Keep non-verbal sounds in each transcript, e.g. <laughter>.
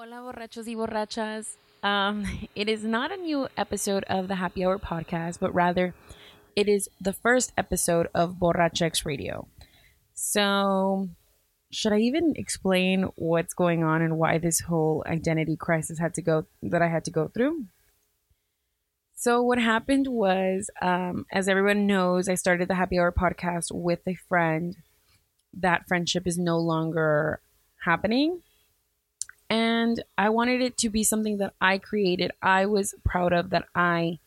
Hola, borrachos y borrachas. Um, it is not a new episode of the Happy Hour podcast, but rather it is the first episode of Borrachx Radio. So, should I even explain what's going on and why this whole identity crisis had to go that I had to go through? So, what happened was, um, as everyone knows, I started the Happy Hour podcast with a friend. That friendship is no longer happening and I wanted it to be something that I created. I was proud of that I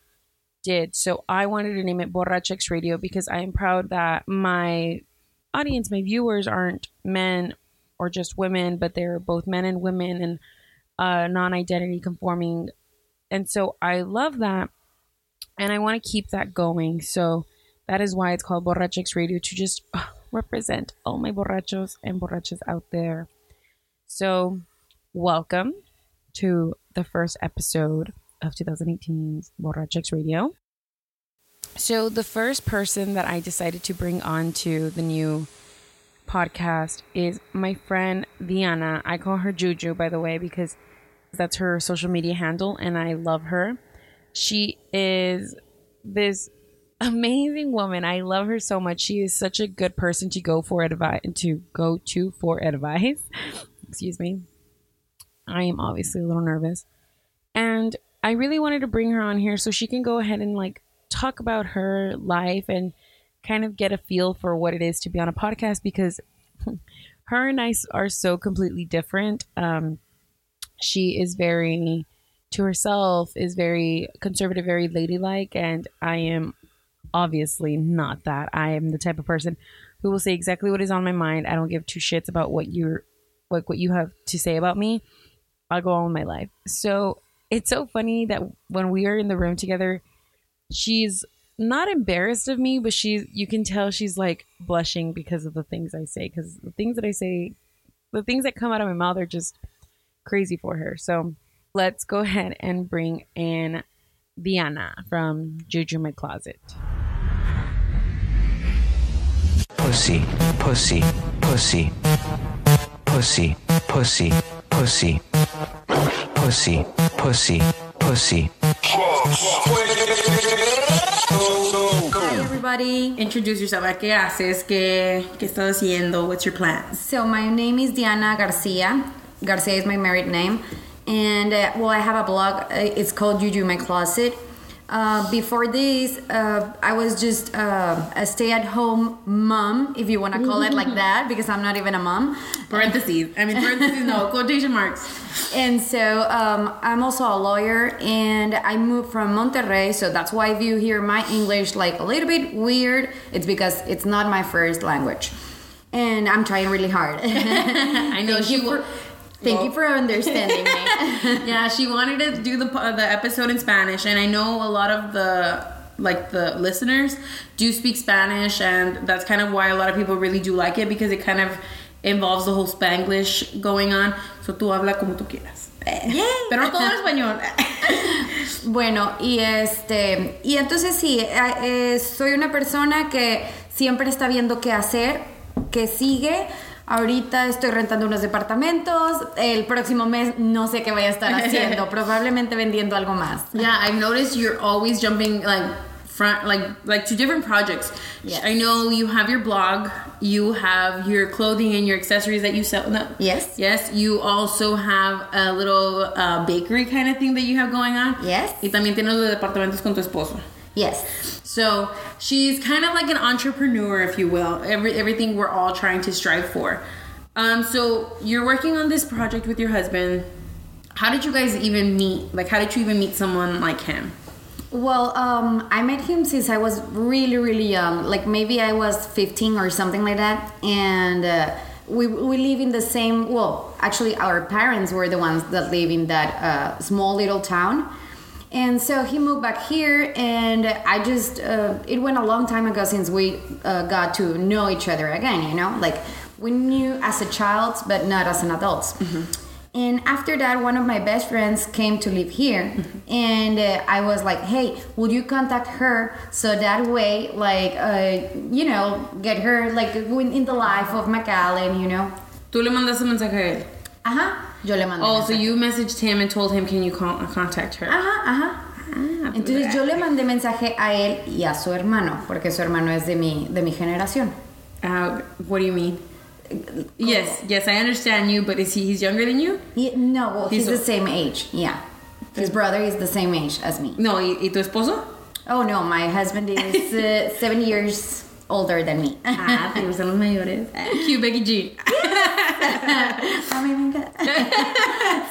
did. So I wanted to name it Borrachx Radio because I am proud that my audience, my viewers aren't men or just women, but they're both men and women and uh, non-identity conforming. And so I love that. And I want to keep that going. So that is why it's called Borrachx Radio to just uh, represent all my borrachos and borrachas out there. So welcome to the first episode of 2018's Borrachx Radio. So, the first person that I decided to bring on to the new podcast is my friend Diana. I call her Juju, by the way, because that's her social media handle, and I love her. She is this amazing woman. I love her so much. She is such a good person to go for advice to go to for advice. <laughs> Excuse me. I am obviously a little nervous. And I really wanted to bring her on here so she can go ahead and like talk about her life and kind of get a feel for what it is to be on a podcast because <laughs> her and I are so completely different. Um, she is very to herself, is very conservative, very ladylike, and I am obviously not that. I am the type of person who will say exactly what is on my mind. I don't give two shits about what you're like what you have to say about me. I'll go on with my life. So it's so funny that when we are in the room together, she's not embarrassed of me, but she's you can tell she's like blushing because of the things I say. Because the things that I say, the things that come out of my mouth are just crazy for her. So let's go ahead and bring in Diana from Juju My Closet. Pussy, pussy, pussy, pussy, pussy, pussy, pussy, pussy, pussy. Hi everybody. Introduce yourself. ¿A qué haces? ¿Qué, ¿Qué estás haciendo? What's your plan? So my name is Diana Garcia. Garcia is my married name, and uh, well, I have a blog. Uh, it's called Juju My Closet. Uh, before this, uh, I was just uh, a stay-at-home mom, if you want to call it like that, because I'm not even a mom. Parentheses. I mean, parentheses, no, quotation marks. And so um, I'm also a lawyer, and I moved from Monterrey, so that's why if you hear my English like a little bit weird, it's because it's not my first language, and I'm trying really hard. <laughs> I know she you for, Thank well- you for understanding me. <laughs> yeah, she wanted to do the the episode in Spanish, and I know a lot of the like the listeners do speak Spanish, and that's kind of why a lot of people really do like it because it kind of involves the whole Spanglish going on. So tú habla como tú quieras. Yay. Pero no todo en español. <laughs> Bueno, y este, y entonces sí, eh, eh, soy una persona que siempre está viendo qué hacer, qué sigue. Ahorita estoy rentando unos departamentos. El próximo mes no sé qué voy a estar haciendo. <laughs> probablemente vendiendo algo más. Yeah, I've noticed you're always jumping like front like like to different projects. Yes. I know you have your blog, you have your clothing and your accessories that you sell. No. Yes. Yes, you also have a little uh, bakery kind of thing that you have going on. Yes. Y también tienes los departamentos con tu esposo. Yes. So she's kind of like an entrepreneur, if you will. Every everything we're all trying to strive for. Um, so you're working on this project with your husband. How did you guys even meet? Like, how did you even meet someone like him? Well, um, I met him since I was really, really young. Like maybe I was 15 or something like that. And uh, we, we live in the same, well, actually, our parents were the ones that live in that uh, small little town. And so he moved back here, and I just, uh, it went a long time ago since we uh, got to know each other again, you know? Like we knew as a child, but not as an adult. And after that, one of my best friends came to live here, and uh, I was like, "Hey, will you contact her so that way, like, uh, you know, get her like in in the life of McAllen, you know?" Tú le mandaste mensaje a él. Ajá. yo le mandé. Oh, so you messaged him and told him, can you con- contact her? Ajá, ajá. Ah, Entonces yo le mandé mensaje a él y a su hermano, porque su hermano es de mi, de mi generación. Uh, what do you mean? Yes, yes, I understand you, but is he he's younger than you? No, well, he's, He's the same age. Yeah. His brother is the same age as me. No, ¿y, y tu esposo? Oh no, my husband is <laughs> uh, seven years older than me. Ah, te gustan los mayores. <laughs> Cute Becky G. <laughs> A mí me encanta. <laughs>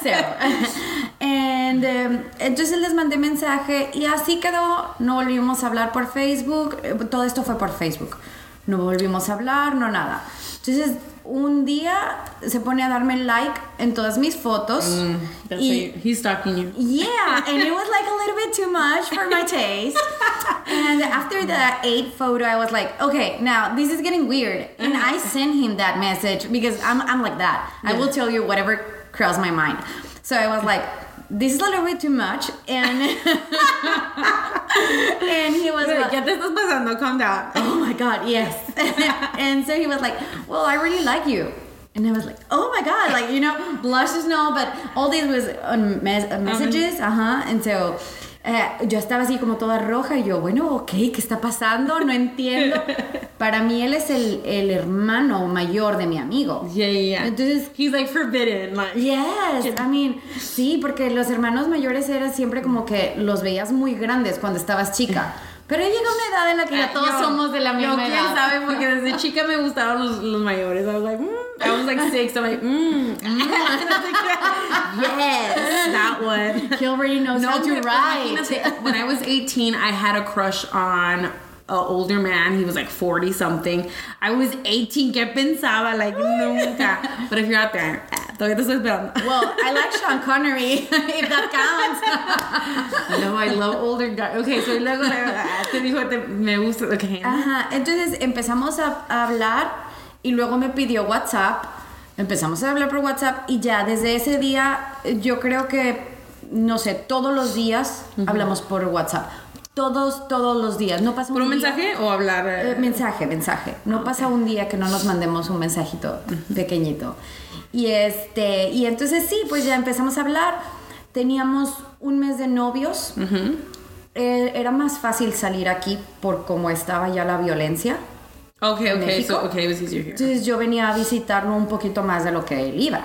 So, <laughs> and, um, entonces les mandé mensaje y así quedó. No volvimos a hablar por Facebook. Eh, Todo esto fue por Facebook. No volvimos a hablar, no nada. Entonces, un día se pone a darme like en todas mis fotos. Mm, that's y, he's stalking you. Yeah, and it was like a little bit too much for my taste. <laughs> and after the eighth photo, I was like, okay, now this is getting weird. And I mm. sent him that message because I'm, I'm like that. I will tell you whatever crossed my mind. So I was like, this is a little bit too much. And, <laughs> and he was like, te estás pasando, calm down. <laughs> oh my god yes <laughs> and so he was like well i really like you and i was like oh my god like you know blushes no but all this was on mes- uh, messages uh-huh and so eh, yo estaba así como toda roja y yo, bueno, ok, ¿qué está pasando? No entiendo. <laughs> Para mí él es el, el hermano mayor de mi amigo. Yeah, yeah. Entonces, he's like forbidden. Like, Yes, I mean, sí, porque los hermanos mayores era siempre como que los veías muy grandes cuando estabas chica. Pero llega una edad en la que ya todos Yo- somos de la misma yo, quién edad. sabe, porque desde <laughs> chica me gustaban los, los mayores. I was like, mm. I was like six. I'm like, mm. Yes, that one. he already knows how to write. When I was 18, I had a crush on an older man. He was like 40 something. I was 18. ¿Qué pensaba? Like, nunca. But if you're out there, todavía te estoy esperando. Well, I like Sean Connery, <laughs> if that counts. No, I love older guys. Okay, so luego ah, te dijo, me gusta. Okay. Ajá, entonces empezamos a hablar y luego me pidió WhatsApp. Empezamos a hablar por WhatsApp y ya desde ese día yo creo que, no sé, todos los días hablamos por WhatsApp. Todos, todos los días. No pasa ¿Por un día- mensaje o hablar? Eh, mensaje, mensaje. No pasa un día que no nos mandemos un mensajito pequeñito. Y este, y entonces sí, pues ya empezamos a hablar. Teníamos un mes de novios. Eh, era más fácil salir aquí por cómo estaba ya la violencia. Okay, okay, México. so okay, it was easier here. Entonces yo venía a visitarlo un poquito más de lo que él iba.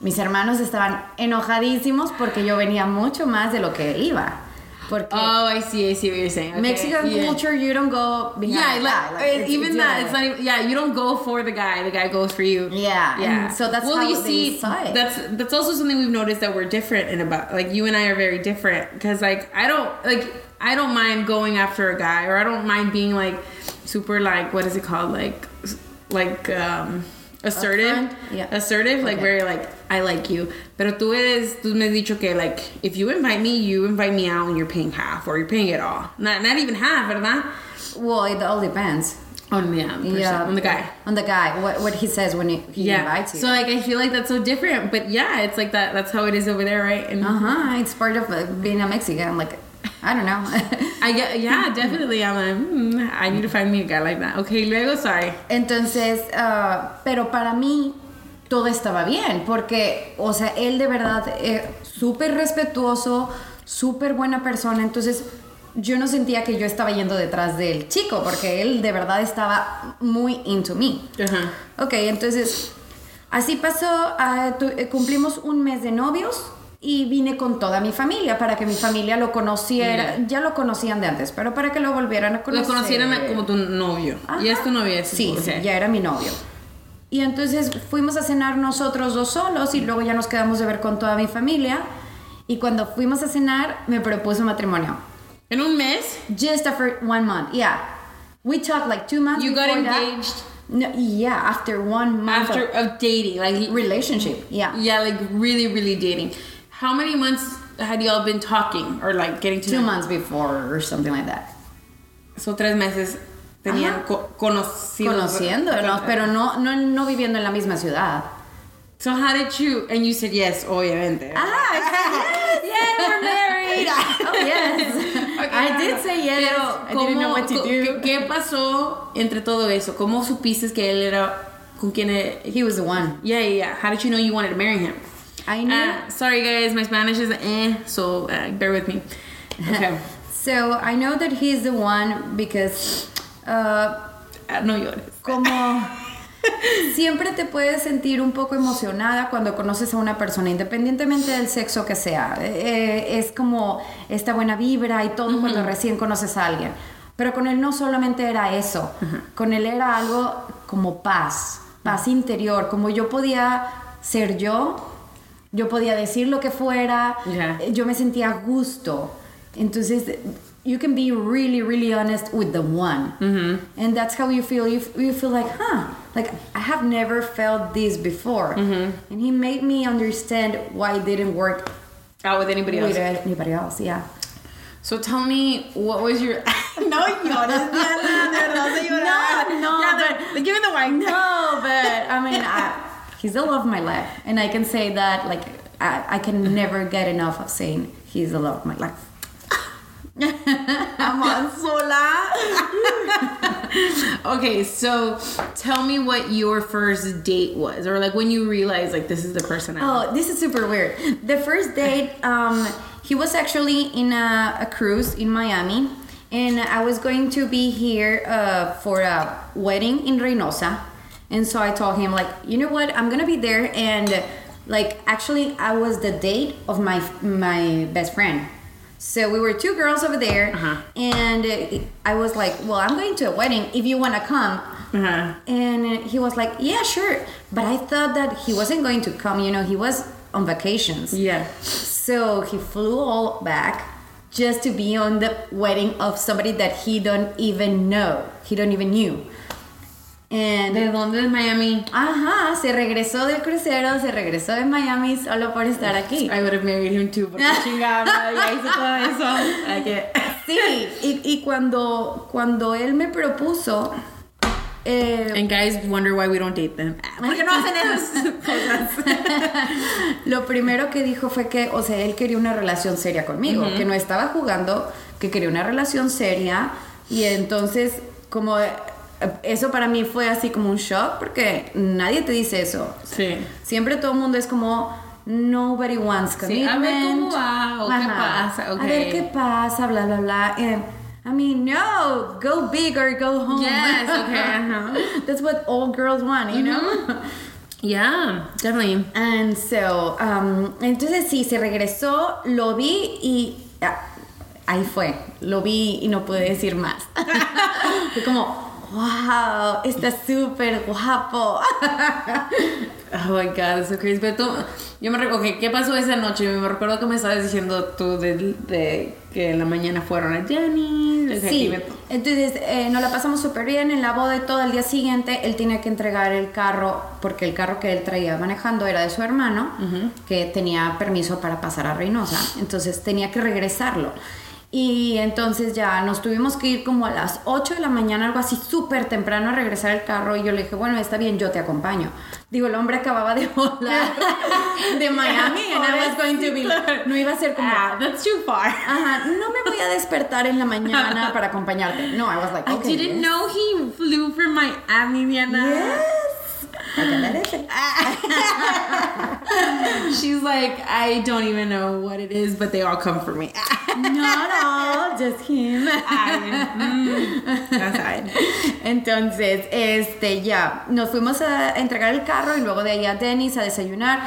Mis hermanos estaban enojadísimos porque yo venía mucho más de lo que él iba. Porque Oh, I see, I see what you're saying. Okay, Mexican yeah. culture, you don't go behind Yeah, the guy. Like, uh, it's- even it's that, it's not even, yeah, you don't go for the guy, the guy goes for you. Yeah, and so that's well, how you see, saw it. that's that's also something we've noticed that we're different in about like you and I are very different because like I don't like I don't mind going after a guy or I don't mind being like super like what is it called like like um assertive Yeah. assertive like Okay. very like I like you pero tú eres tú me has dicho que like if you invite me you invite me out and you're paying half or you're paying it all not not even half verdad Well, it all depends. on the um, Yeah, on the guy On the guy, what what he says when he, he yeah invites you. so like I feel like that's so different but yeah it's like that that's how it is over there right and uh huh. It's part of uh, being a Mexican. Like, I don't know. <laughs> I get, yeah, definitely. I'm like, hmm, I need to find me a guy like that. Okay, luego, sorry. Entonces, ah, pero para mí todo estaba bien, porque, o sea, él de verdad eh, súper respetuoso, súper buena persona. Entonces, yo no sentía que yo estaba yendo detrás del chico, porque él de verdad estaba muy into me. Ajá. Ok, entonces así pasó, tu- eh, cumplimos un mes de novios y vine con toda mi familia para que mi familia lo conociera, ya lo conocían de antes, pero para que lo volvieran a Lo conocer. conocieron a- como tu novio. Ajá. Y es tu novio. Sí, sí, ya era mi novio. Y entonces fuimos a cenar nosotros dos solos y luego ya nos quedamos de ver con toda mi familia. Y cuando fuimos a cenar, me propuso matrimonio. En un mes, Just after one month, yeah. We talked like two months you got before that. engaged No, yeah, after one month after of of dating, like relationship, yeah. yeah, like really, really dating. How many months had y'all been talking or like getting to Two know? months before or something like that. So tres meses tenían co- conocidos. Conociéndonos, pero no, no, no viviendo en la misma ciudad. So how did you? And you said yes, obviamente. Ah, <laughs> yes, yeah, we're married. oh yes. <laughs> I did say yes. Pero, I didn't know what to do. ¿qué, pasó entre todo eso? ¿Cómo supiste que él era con quien? He was the one. Yeah, yeah, yeah. How did you know you wanted to marry him? I knew. Uh, sorry, guys, my Spanish is eh, so uh, bear with me. <laughs> Okay. So I know that he's the one because uh, Ah, no llores. como <laughs> siempre te puedes sentir un poco emocionada cuando conoces a una persona, independientemente del sexo que sea. Eh, es como esta buena vibra y todo cuando recién conoces a alguien. Pero con él no solamente era eso, con él era algo como paz, paz interior, como yo podía ser yo, yo podía decir lo que fuera, Ya. eh, yo me sentía a gusto. Entonces, you can be really, really honest with the one. And that's how you feel. You, you feel like, huh, like I have never felt this before. And he made me understand why it didn't work Out with anybody else. with anybody else. Yeah. So tell me, what was your... <laughs> no llores, Diana, de verdad vas a llorar. No, no, Ya, but- the- give me the wine. No, but I mean, I, he's the love of my life. And I can say that, like, I, I can never get enough of saying he's the love of my life. I'm sola. <laughs> okay, so tell me what your first date was, or like when you realized like this is the person I. Oh, this is super weird. The first date, um, he was actually in a, a cruise in Miami, and I was going to be here uh, for a wedding in Reynosa. And so I told him, like, you know what? I'm gonna be there, and like, actually, I was the date of my my best friend. So we were two girls over there, Uh-huh. and I was like, well, I'm going to a wedding. If you wanna come, Uh-huh. and he was like, Yeah, sure. But I thought that he wasn't going to come, you know, he was on vacations. Yeah. So he flew all back just to be on the wedding of somebody that he don't even know. He don't even knew. And ¿De dónde de Miami? ajá, se regresó del crucero, se regresó de Miami solo por estar aquí. I would have married him too, porque <laughs> chingada, ya hizo todo eso. Sí, y, y cuando, cuando él me propuso, eh, And guys wonder why we don't date them. Porque no hacen esas <laughs> cosas. Lo primero que dijo fue que, o sea, él quería una relación seria conmigo, que no estaba jugando, que quería una relación seria y entonces como eh, eso para mí fue así como un shock porque nadie te dice eso. Sí. Siempre todo el mundo es como nobody wants Sí, a ver commitment. cómo va, o qué pasa. A ver qué pasa, bla bla bla. And, I mean, no, go big or go home. Yes, <laughs> okay. That's what all girls want, you know? Yeah, definitely. And so, um, entonces sí, se regresó, lo vi y ah, ahí fue. Lo vi y no pude decir más. <laughs> fue como, wow, está súper guapo. <laughs> Oh my god, that's so crazy. Pero tú, yo me ok, ¿qué pasó esa noche? Me recuerdo que me estabas diciendo tú de, de que en la mañana fueron a Jenny. Sí, entonces eh, nos la pasamos súper bien en la boda y todo el día siguiente. Él tenía que entregar el carro, porque el carro que él traía manejando era de su hermano, que tenía permiso para pasar a Reynosa. Entonces tenía que regresarlo. Y entonces ya nos tuvimos que ir como a las 8 de la mañana, algo así súper temprano a regresar el carro. Y yo le dije, bueno, está bien, yo te acompaño. Digo, el hombre acababa de <laughs> volar de <laughs> Miami and I was going to be, no iba a ser como, Ah, that's too far. Ajá, no me voy a despertar en la mañana para acompañarte. No, I was like, I okay. didn't yes. know he flew from Miami, Diana. Yes. I can let it. <laughs> She's like, I don't even know what it is, but they all come for me. <laughs> No, no, just him. Ay, mm. Entonces, este, ya, nos fuimos a entregar el carro y luego de ahí a Denny's a desayunar.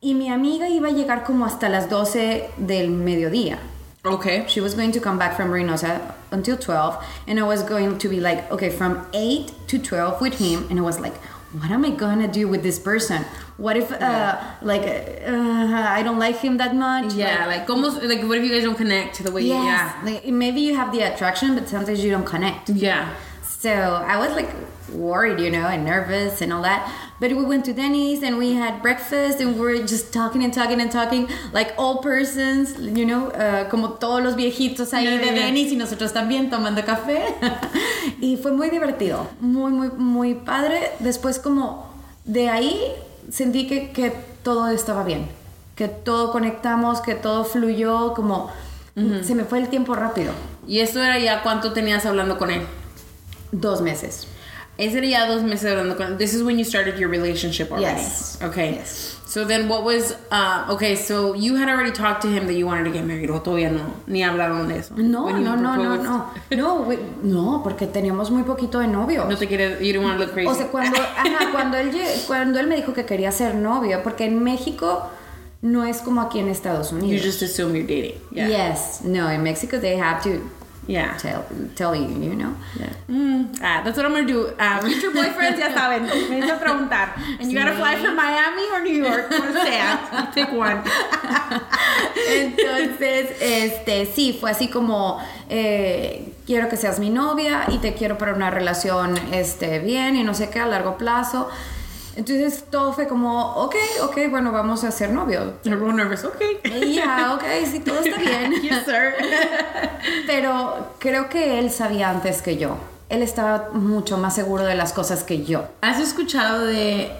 Y mi amiga iba a llegar como hasta las 12 del mediodía. Okay. She was going to come back from Reynosa until 12, and I was going to be like, okay, from 8 to 12 with him, and I was like, what am I gonna do with this person? What if, uh, like, uh, I don't like him that much? Yeah, like almost like what if you guys don't connect to the way yes, yeah. like, maybe you have the attraction, but sometimes you don't connect. Yeah. So I was like worried, you know, and nervous and all that. But we went to Denny's and we had breakfast and we were just talking and talking and talking like old persons, you know, uh, como todos los viejitos ahí de. Denny's y nosotros también tomando café. <laughs> y fue muy divertido, muy, muy, muy padre. Después como de ahí sentí que, que todo estaba bien, que todo conectamos, que todo fluyó, como se me fue el tiempo rápido. Y esto era ya cuánto tenías hablando con él. Dos meses. Ese era ya dos meses hablando con. This is when you started your relationship already. Yes. Okay. Yes. So then, what was? Uh, okay, so you had already talked to him that you wanted to get married. O todavía no, ni hablaron de eso. No, no, no, no, no. No, güey, no, porque teníamos muy poquito de novio. No te quieres. You didn't want to look crazy. O sea, cuando, <laughs> ajá, cuando, él, cuando él me dijo que quería ser novio, porque en México no es como aquí en Estados you just assume you're dating. Yeah. Yes, no, in Mexico they have to Yeah. tell, tell you, you know. Yeah. Mm, ah, that's what I'm gonna do. <laughs> Uh, future boyfriends, ya saben. Me hizo preguntar. And you gotta fly from Miami or New York, or sea. Pick one. <laughs> Entonces, este, sí, fue así como, eh, quiero que seas mi novia y te quiero para una relación, este, bien y no sé qué, a largo plazo. Entonces, todo fue como, ok, ok, bueno, vamos a ser novios. Everyone nervous. Okay. Y ya, ok, sí, todo está <laughs> bien. yes, sir. <laughs> Pero creo que él sabía antes que yo. Él estaba mucho más seguro de las cosas que yo. ¿Has escuchado de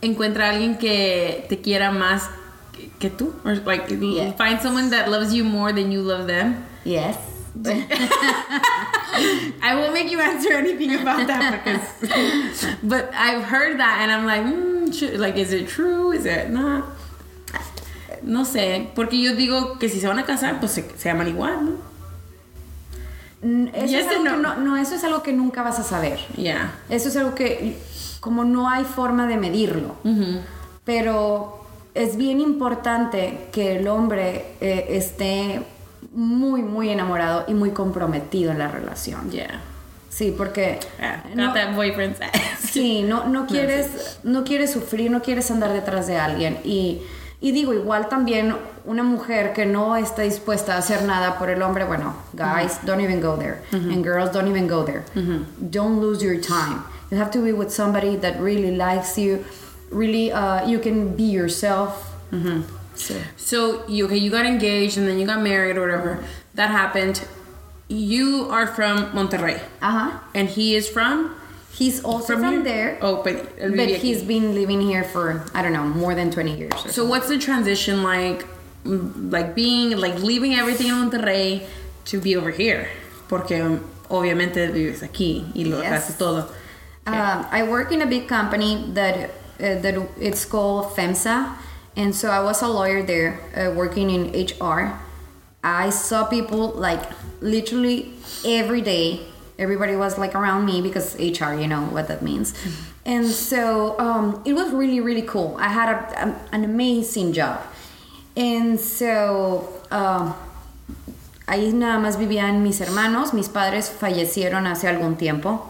encuentra a alguien que te quiera más que, que tú? Or like Yes. find someone that loves you more than you love them? Yes. <laughs> I won't make you answer anything about that because, <laughs> but I've heard that and I'm like, mm, like, is it true? Is it not? No sé, porque yo digo que si se van a casar, pues se, se aman igual, ¿no? Eso, es algo que no. no, no, eso es algo que nunca vas a saber. Yeah. Eso es algo que, como no hay forma de medirlo, pero es bien importante que el hombre eh, esté muy, muy enamorado y muy comprometido en la relación. Yeah. Sí, porque... Yeah. Got no- that boyfriend Sí, no, no quieres, no quieres sufrir, no quieres andar detrás de alguien. Y, y digo, igual también una mujer que no está dispuesta a hacer nada por el hombre, bueno, guys, don't even go there. And girls, don't even go there. Don't lose your time. You have to be with somebody that really likes you, really, uh, you can be yourself. So, So you okay? You got engaged and then you got married or whatever. That happened. You are from Monterrey, uh-huh. and he is from He's also from, here? there. Oh, but But he's been living here for, I don't know, more than 20 years. or So what's the transition like? mm, Like being like leaving everything in Monterrey to be over here, porque um, obviamente vives aquí y lo Yes. haces todo. Um, I work in a big company that uh, that it's called FEMSA, and so I was a lawyer there, uh, working in HR. I saw people like literally every day. Everybody was like around me because HR, you know what that means. And so um, it was really, really cool. I had a, a- an amazing job. And so um, ahí nada más vivían mis hermanos. Mis padres fallecieron hace algún tiempo.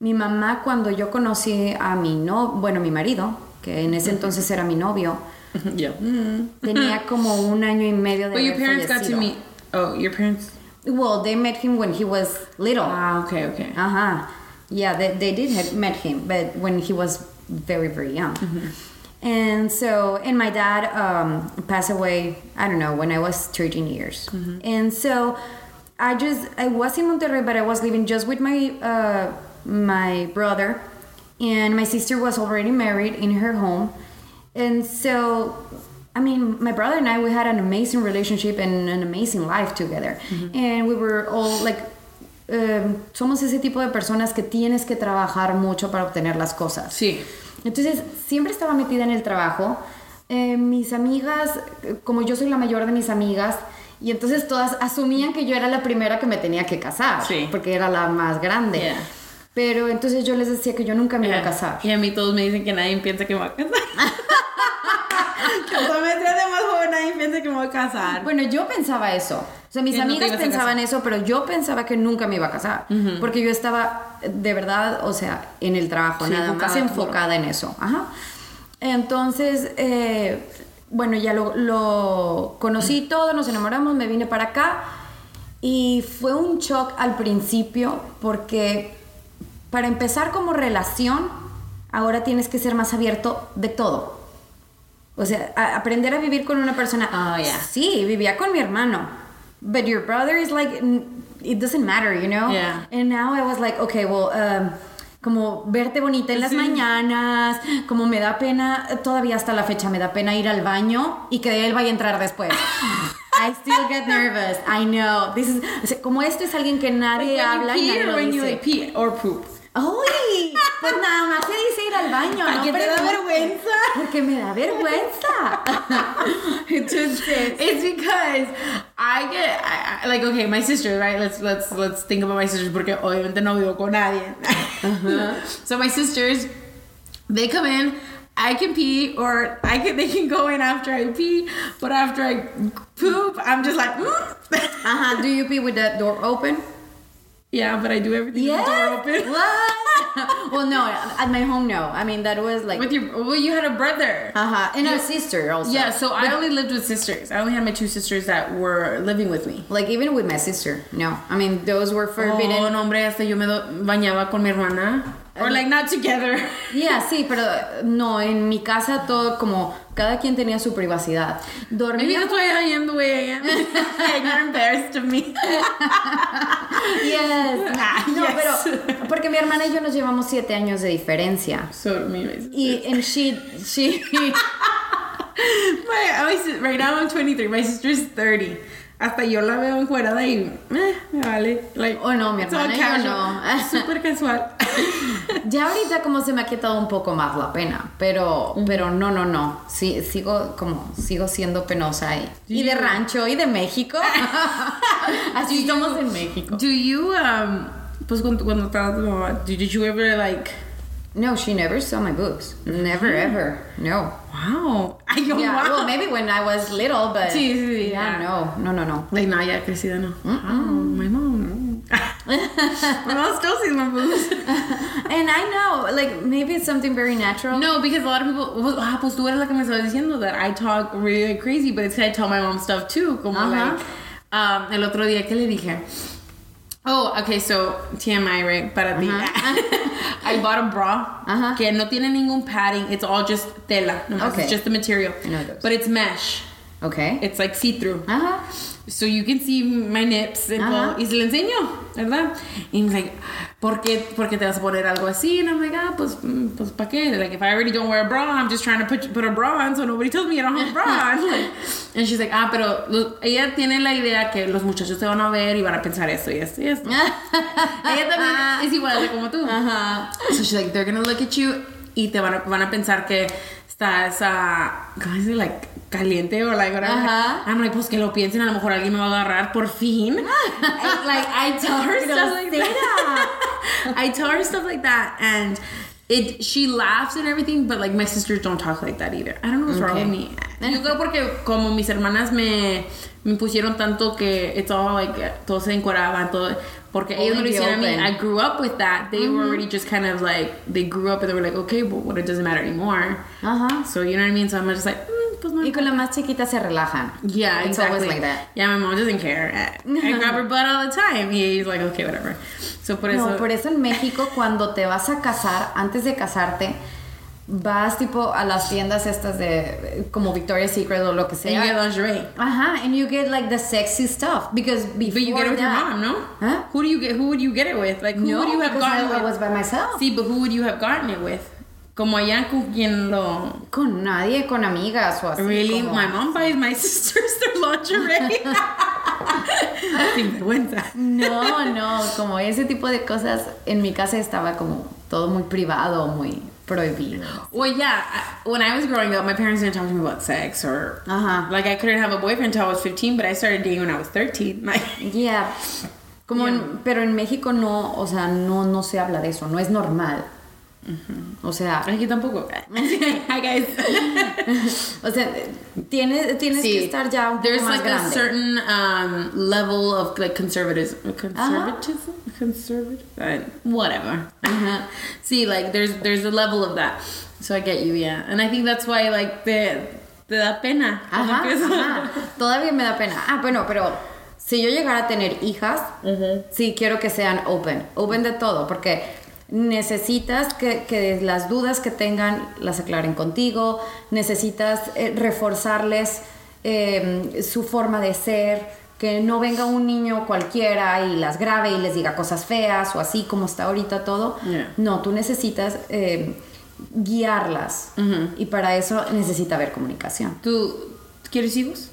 Mi mamá cuando yo conocí a mi no, bueno, mi marido, que en ese entonces era mi novio, <laughs> yeah. tenía como un año y medio de But your haber parents got to fallecido. meet. Oh, your parents. Well, they met him when he was little. Ah, okay, okay. Uh-huh. Yeah, they, they did have met him, but when he was very, very young. And so, and my dad um, passed away, I don't know, when I was 13 years. And so, I just, I was in Monterrey, but I was living just with my, uh, my brother. And my sister was already married in her home. And so, I mean, my brother and I, we had an amazing relationship and an amazing life together. And we were all like, um, somos ese tipo de personas que tienes que trabajar mucho para obtener las cosas. Sí. Entonces, siempre estaba metida en el trabajo. Eh, mis amigas, como yo soy la mayor de mis amigas, y entonces todas asumían que yo era la primera que me tenía que casar, Sí. porque era la más grande. Yeah. Pero entonces yo les decía que yo nunca me iba a casar. Y a mí todos me dicen que nadie piensa que me va a casar. que me trae de más joven nadie piensa que me voy a casar. Bueno, yo pensaba eso. O sea, mis Que amigas pensaban eso, pero yo pensaba que nunca me iba a casar. Porque yo estaba, de verdad, o sea, en el trabajo, Sí, nada más enfocada, enfocada en eso. Ajá. Entonces, eh, bueno, ya lo, lo conocí todo, nos enamoramos, me vine para acá. Y fue un shock al principio porque para empezar como relación, ahora tienes que ser más abierto de todo. O sea, a- aprender a vivir con una persona. Ah, ya. Sí, vivía con mi hermano. But your brother is like, it doesn't matter, you know? Yeah. And now I was like, okay, well, um, como verte bonita en las Sí. mañanas, como me da pena, todavía hasta la fecha me da pena ir al baño y que él vaya a entrar después. I still get nervous. I know. This is, o sea, como esto es alguien que nadie habla y nadie lo when you dice. like pee or poop. ¡Ay! Pues nada más se dice ir al baño, ¿no? qué te da vergüenza? Porque me da vergüenza. <laughs> Entonces, it's because I get I, I- like okay, my sister, right? Let's let's let's think about my sisters porque obviamente no vivo con nadie. <laughs> so my sisters, they come in. I can pee, or I can. They can go in after I pee, but after I poop, I'm just like, mm. Uh-huh. Do you pee with that door open? Yeah. But I do everything with the door open. What? <laughs> well, no. At my home, no. I mean, that was like. With your, well, you had a brother. uh-huh. And Yeah. a sister also. yeah, so I only lived with sisters. I only had my two sisters that were living with me. Like, even with my sister. No. I mean, those were forbidden. Oh, no, hombre, hasta yo me bañaba con mi hermana. Or like not together. <laughs> Yeah, sí, pero no, en mi casa todo como cada quien tenía su privacidad. Maybe Dormía. that's why I am the way I am. <laughs> You're embarrassed of me. Yes. <laughs> Ah, No, yes. pero porque mi hermana y yo nos llevamos siete años de diferencia. So me, my, Y and she she my, my sis- right now I'm 23. My sister's 30. Hasta yo la veo encuerada y eh, me vale. Like, Oh, no, mi hermana yo casual. <laughs> no. Súper casual. <laughs> ya ahorita como se me ha quitado un poco más la pena, pero pero no no no. Sí, sigo como sigo siendo penosa y, y de you- rancho y de México. <laughs> Así somos en México. Do you, um, pues cuando, cuando estaba tu mamá, did you ever like, No, she never saw my boobs. Never ever. No. wow. <laughs> Ay, yo, Yeah, wow. well, maybe when I was little, but Sí, sí, yeah, yeah. no, no, no, no. Like, nah, ya crecida, no. Wow, my mom. <laughs> my mom still sees my boobs. And I know, like maybe it's something very natural. No, because a lot of people, well, ah, pues tú eres la que me estabas diciendo that I talk really crazy, but it's I tell my mom stuff too. Como Ajá. like, um, el otro día que le dije, oh, okay, so TMI, right, para ti. I bought a bra Ajá. que no tiene ningún padding, it's all just tela, nomás, Okay. it's just the material. I know those. But it's mesh, Okay. it's like see-through. Ajá. So you can see my nips and todo. Y se le enseño, ¿verdad? Y he's like, ¿por qué, ¿por qué te vas a poner algo así? And I'm like, ah, pues, mm, pues, ¿para qué? Like, if I already don't wear a bra, I'm just trying to put, put a bra on so nobody tells me I don't have a bra. <laughs> Like, and she's like, ah, pero lo- ella tiene la idea que los muchachos te van a ver y van a pensar esto y esto y esto. <laughs> ella también es igual de como tú. Ajá. So she's like, they're gonna look at you y te van a, van a pensar que estás, ah, ¿cómo se dice? Like, caliente o like whatever. Ajá. I'm like, pues que lo piensen, a lo mejor alguien me va a agarrar por fin. And, <laughs> like, I tell her stuff like that. <laughs> I tell her stuff like that and it, she laughs and everything, but like my sisters don't talk like that either. I don't know what's wrong with me. Yo creo porque como mis hermanas me, me pusieron tanto que it's all like, todos se encueraban, todo. Porque ellos me lo hicieron a mí. I grew up with that. They were already just kind of like, they grew up and they were like, okay, but what it doesn't matter anymore. Ajá. So you know what I mean? So I'm just like, mm, pues no. Y con la más chiquita se relajan. Yeah, It's exactly. always like that. Yeah, my mom doesn't care. I <laughs> grab her butt all the time. Y he's like, okay, whatever. So por eso. No, por eso en México cuando te vas a casar, antes de casarte, vas tipo a las tiendas estas de como Victoria's Secret o lo que and you get sea. lingerie. Ajá, and you get like the sexy stuff because before But you get it with your that- mom, no? Huh? Who do you get? Who would you get it with? Like who No, would you have because I, gotten I it was with? by myself. See, but who would you have gotten it with? Como allá con quien lo. Con nadie, con amigas o así. Really? como- My mom buys my <laughs> sisters their lingerie. <laughs> Sin vergüenza. No, no, como ese tipo de cosas en mi casa estaba como todo muy privado, muy prohibido. Well, yeah. I, when I was growing up, my parents didn't talk to me about sex or Ajá. like I couldn't have a boyfriend until I was 15, but I started dating when I was 13. <laughs> Like, Yeah. Como en- pero en México no, o sea, no, no se habla de eso, no es normal. O sea, aquí tampoco. <laughs> O sea, tienes, tienes que estar ya un poco there's más like a grande. certain um, level of like conservatism, conservatism, conservative, uh, whatever. See, like there's there's a level of that. So I get you, yeah, and I think that's why like te te da pena. Ajá, ajá. Todavía me da pena. Ah, bueno, pero si yo llegara a tener hijas, sí quiero que sean open, open de todo, porque necesitas que, que las dudas que tengan las aclaren contigo, necesitas eh, reforzarles eh, su forma de ser, que no venga un niño cualquiera y las grabe y les diga cosas feas o así como está ahorita todo. Yeah. No, tú necesitas eh, guiarlas y para eso necesita haber comunicación. ¿Tú quieres hijos?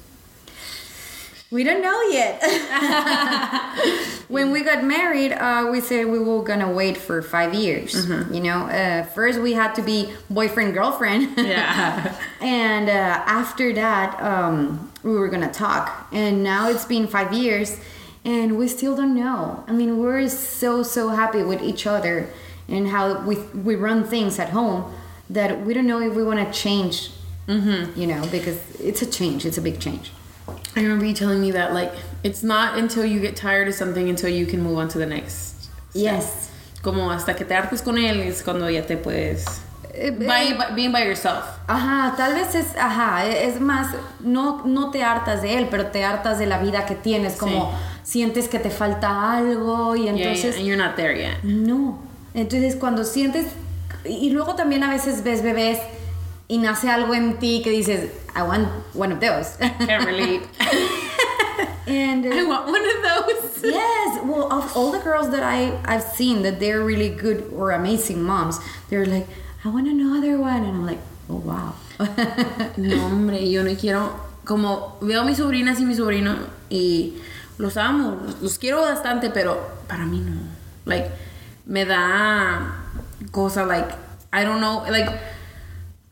We don't know yet. <laughs> when we got married, uh, we said we were gonna wait for five years. Mm-hmm. You know, uh, first we had to be boyfriend girlfriend. <laughs> Yeah. and uh, after that, um, we were gonna talk. And now it's been five years, and we still don't know. I mean, we're so so happy with each other and how we we run things at home that we don't know if we want to change. Mm-hmm. You know, because it's a change. It's a big change. I remember you telling me that like it's not until you get tired of something until you can move on to the next. Yes. Como hasta que te hartes con él es cuando ya te puedes. Eh, By, by- being by yourself. Ajá, tal vez es, ajá, es más, no, no te hartas de él, pero te hartas de la vida que tienes, como sientes que te falta algo y Yeah, yeah, entonces and you're not there yet. no. Entonces cuando sientes, y luego también a veces ves bebés y nace algo en ti que dices, I want one of those. Can't relate. <laughs> and uh, I want one of those. yes, well, of all the girls that I I've seen that they're really good or amazing moms, they're like, I want another one, and I'm like, oh wow. No, hombre, yo no quiero. Como veo a mis sobrinas y mi sobrino y los amo, los, los quiero bastante, pero para mí no. Like, me da cosa, like, I don't know, like,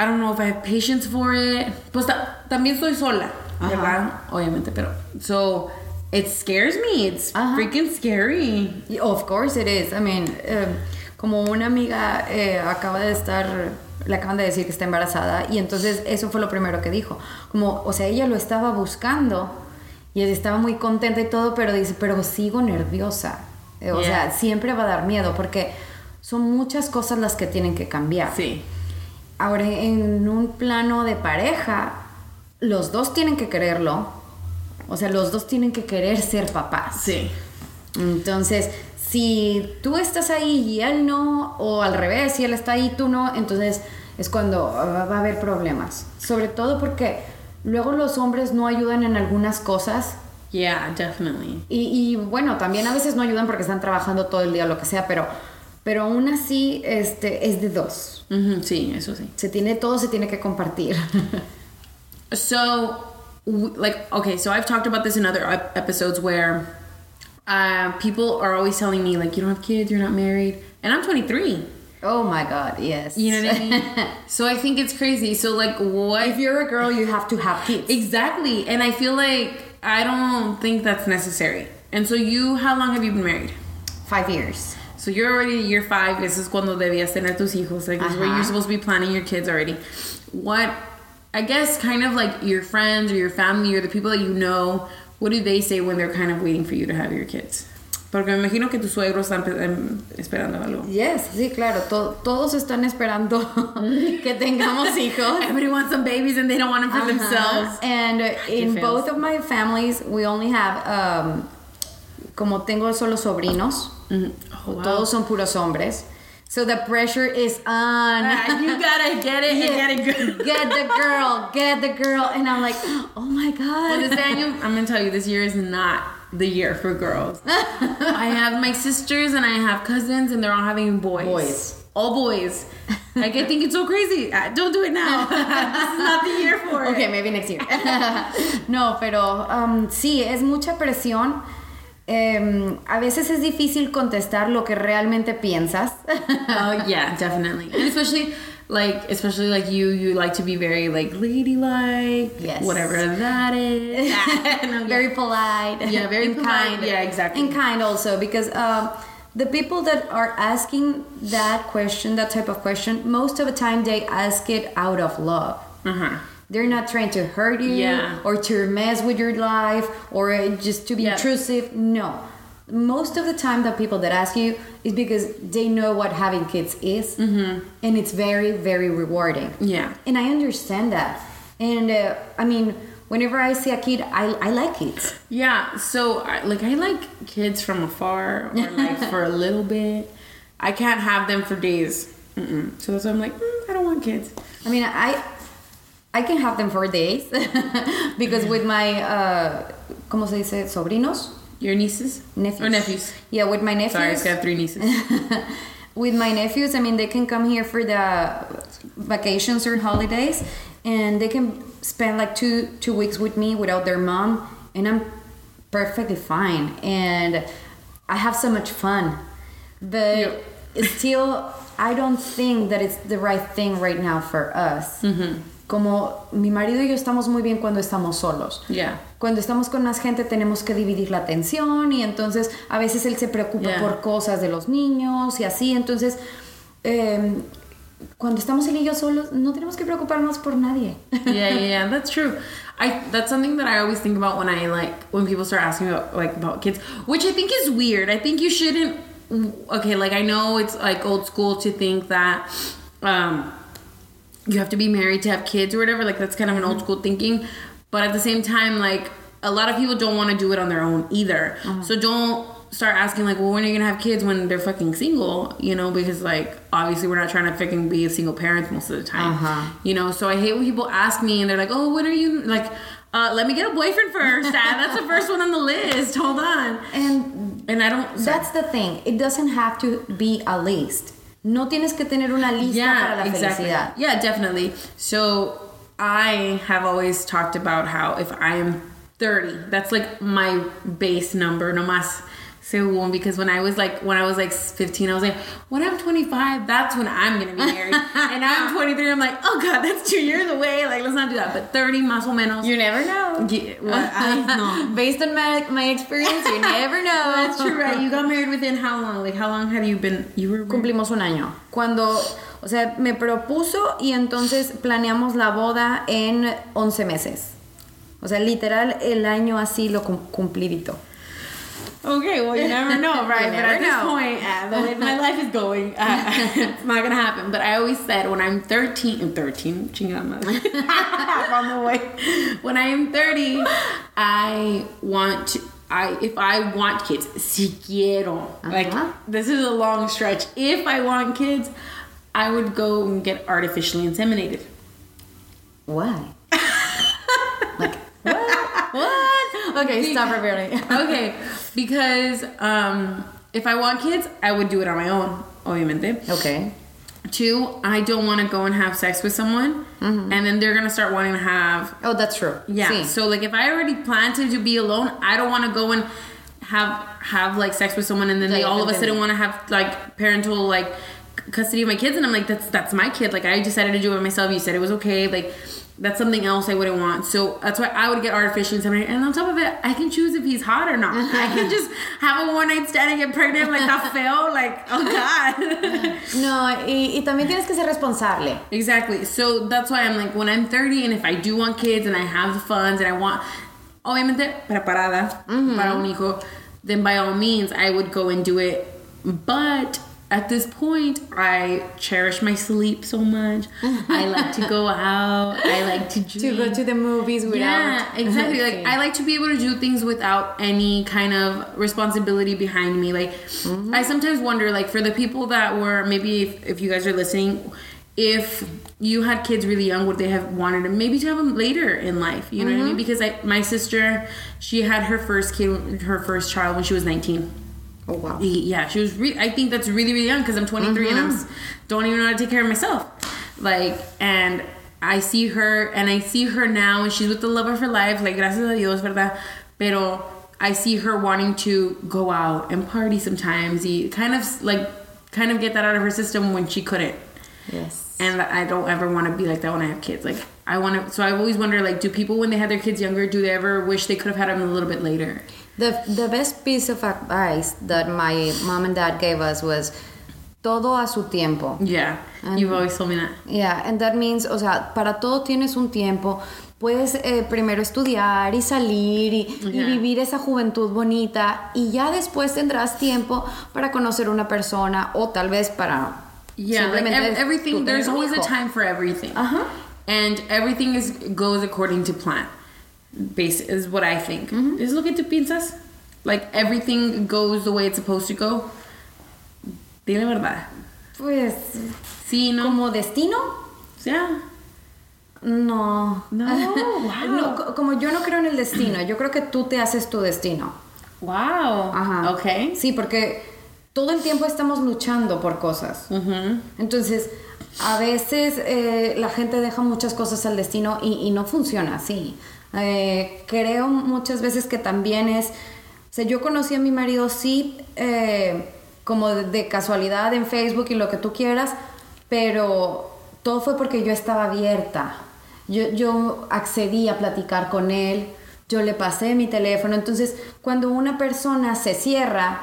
I don't know if I have patience for it. Pues ta- también estoy sola, Ajá. ¿verdad? Obviamente, pero. So, it scares me. It's Ajá. freaking scary. Of course it is. I mean, um, como una amiga eh, acaba de estar, le acaban de decir que está embarazada y entonces eso fue lo primero que dijo. Como, o sea, ella lo estaba buscando y ella estaba muy contenta y todo, pero dice, pero sigo nerviosa. Eh, O Yeah. sea, siempre va a dar miedo porque son muchas cosas las que tienen que cambiar. Sí. Ahora, en un plano de pareja, los dos tienen que quererlo. O sea, los dos tienen que querer ser papás. Sí. Entonces, si tú estás ahí y él no, o al revés, si él está ahí y tú no, entonces es cuando ah, va a haber problemas. Sobre todo porque luego los hombres no ayudan en algunas cosas. Yeah, definitely. Y, y, bueno, también a veces no ayudan porque están trabajando todo el día o lo que sea, pero, pero aún así este, es de dos. Ujú, sí, eso sí. Se tiene, todo se tiene que compartir. <laughs> So, like, okay, so I've talked about this in other episodes where uh, people are always telling me, like, you don't have kids, you're not married. And I'm 23. oh my God, yes. You know what I mean? <laughs> so I think it's crazy. So, like, what? if you're a girl, you have to have kids. exactly. And I feel like I don't think that's necessary. And so, you, how long have you been married? Five years. So you're already year five. This is cuando debías tener tus hijos. Like is where you're supposed to be planning your kids already. What, I guess, kind of like your friends or your family or the people that you know, what do they say when they're kind of waiting for you to have your kids? Porque me imagino que tus suegros están esperando algo. Yes, sí, claro. to- todos están esperando <laughs> que tengamos hijos. <laughs> Everybody wants some babies and they don't want them for Ajá. themselves. And uh, in both of my families, we only have, um, como tengo solo sobrinos, Oh, wow. todos son puros hombres. So the pressure is on. Ah, you gotta get it and get it good. Get the girl, get the girl. And I'm like, <gasps> oh my Well, God. this annual, I'm gonna tell you, this year is not the year for girls. <laughs> I have my sisters and I have cousins, and they're all having boys. Boys. All boys. Like I think it's so crazy. Uh, Don't do it now. <laughs> this is not the year for it. Ok, maybe next year. <laughs> no, pero um, sí, es mucha presión. Em, a veces es difícil contestar lo que realmente piensas. Oh yeah, definitely. And especially like especially like you, you like to be very like ladylike. Yes. Whatever that is. <laughs> <laughs> No, very polite. Yeah, very and polite. kind. Yeah, exactly. And kind also because um, the people that are asking that question, that type of question, most of the time they ask it out of love. Uh-huh. They're not trying to hurt you Yeah. or to mess with your life or uh, just to be Yeah. intrusive. No. Most of the time, the people that ask you is because they know what having kids is, Mm-hmm. and it's very, very rewarding. Yeah. And I understand that. And uh, I mean, whenever I see a kid, I, I like kids. Yeah, so I, like I like kids from afar or like <laughs> for a little bit. I can't have them for days. Mm-mm. So that's why I'm like, mm, I don't want kids. I mean, I I can have them for days <laughs> because with my uh, ¿cómo se dice? Sobrinos, Your nieces? nephews. Or nephews. Yeah, with my nephews. Sorry, I have three nieces. <laughs> with my nephews, I mean, they can come here for the vacations or holidays, and they can spend like two two weeks with me without their mom, and I'm perfectly fine and I have so much fun. But still, I don't think that it's the right thing right now for us. Como mi marido y yo estamos muy bien cuando estamos solos. Yeah. Cuando estamos con más gente tenemos que dividir la atención y entonces a veces él se preocupa Yeah. por cosas de los niños y así. Entonces, eh, cuando estamos él y yo solos no tenemos que preocuparnos por nadie. yeah, yeah, that's true. I that's something that I always think about when I like when people start asking about like about kids, which I think is weird. I think you shouldn't. Okay, like I know it's like old school to think that um, you have to be married to have kids or whatever. Like that's kind of an old school thinking, but at the same time, like a lot of people don't want to do it on their own either. So don't start asking like, well, when are you gonna have kids when they're fucking single? You know, because like obviously we're not trying to fucking be a single parent most of the time. Uh-huh. You know, so I hate when people ask me and they're like, oh, when are you like? Uh, let me get a boyfriend first. That's the first one on the list. Hold on. And And I don't. that's the thing. It doesn't have to be a list. No tienes que tener una lista para la felicidad. Yeah, definitely. So I have always talked about how if I am 30, that's like my base number, no más según, because when I was like, when I was like 15, I was like, when I'm 25, that's when I'm gonna be married. and I'm <laughs> 23, I'm like, oh god, that's two years away. Like, let's not do that. But 30, más o menos. You never know. Yeah, well, I know. <laughs> Based on my, my experience, you never know. <laughs> That's true, right? You got married within how long? Like, how long have you been? You were Cumplimos un año. Cuando, o sea, me propuso y entonces planeamos la boda en 11 meses. O sea, literal, el año así lo cum- cumplidito. Okay, well, you never <laughs> know, right? But at this know. point, uh, <laughs> the way my life is going, uh, <laughs> it's not gonna happen. But I always said when I'm 13, I'm 13, chingada madre. on the way. When I am 30, I want to. I if I want kids, si quiero. Like Uh-huh. this is a long stretch. If I want kids, I would go and get artificially inseminated. Why? like, what? What? Okay, stop preparing. okay, because um, if I want kids, I would do it on my own, obviamente. Okay. Two, I don't want to go and have sex with someone, and then they're gonna start wanting to have. Oh, that's true. Yeah. Sí. So like, if I already planned to, be alone, I don't want to go and have have like sex with someone, and then they all of a sudden want to have like parental like custody of my kids, and I'm like, that's that's my kid. Like I decided to do it myself. You said it was okay. Like. That's something else I wouldn't want. So that's why I would get artificial insemination. And on top of it, I can choose if he's hot or not. <laughs> I can just have a one night stand and get pregnant like that feo. Like, oh God. <laughs> No, y, y también tienes que ser responsable. Exactly. So that's why I'm like, when I'm 30 and if I do want kids and I have the funds and I want, obviamente, preparada mm-hmm. para un hijo, then by all means, I would go and do it. But at this point, I cherish my sleep so much. I like to go out. I like to <laughs> To go to the movies without. Yeah, <laughs> exactly. Like I like to be able to do things without any kind of responsibility behind me. Like mm-hmm. I sometimes wonder, like for the people that were maybe if, if you guys are listening, if you had kids really young, would they have wanted to maybe to have them later in life? You know what I mean? Mm-hmm. Because I, my sister, she had her first kid, her first child when she was nineteen. Oh, wow. Yeah, she was. Re- I think that's really, really young because I'm 23 and I'm mm-hmm. s- don't even know how to take care of myself. Like, and I see her, and I see her now, and she's with the love of her life. Like, gracias a Dios, verdad. Pero I see her wanting to go out and party sometimes. Y kind of like, kind of get that out of her system when she couldn't. Yes. And I don't ever want to be like that when I have kids. Like, I want to. So I always wonder, like, do people when they had their kids younger, do they ever wish they could have had them a little bit later? The, the best piece of advice that my mom and dad gave us was todo a su tiempo. Yeah, you've always told me that. Yeah, and that means, o sea, para todo tienes un tiempo. Puedes eh, primero estudiar y salir y, vivir esa juventud bonita y ya después tendrás tiempo para conocer una persona o tal vez para Yeah, like simplemente ev- tú everything. There's always a time for everything, Ajá. and everything is goes according to plan. Base is what I think. Is lo que tú piensas? Like everything goes the way it's supposed to go. Dile verdad. Pues, Sí, no. como destino, Yeah. no. No. <laughs> Wow. No, co- como yo no creo en el destino, yo creo que tú te haces tu destino. Wow. Ajá. Okay. Sí, porque todo el tiempo estamos luchando por cosas. Mhm. Entonces, a veces eh, la gente deja muchas cosas al destino y, y no funciona así. Eh, creo muchas veces que también es, o yo conocí a mi marido sí, eh, como de, casualidad en Facebook y lo que tú quieras, pero todo fue porque yo estaba abierta. Yo, yo accedí a platicar con él, yo le pasé mi teléfono. Entonces, cuando una persona se cierra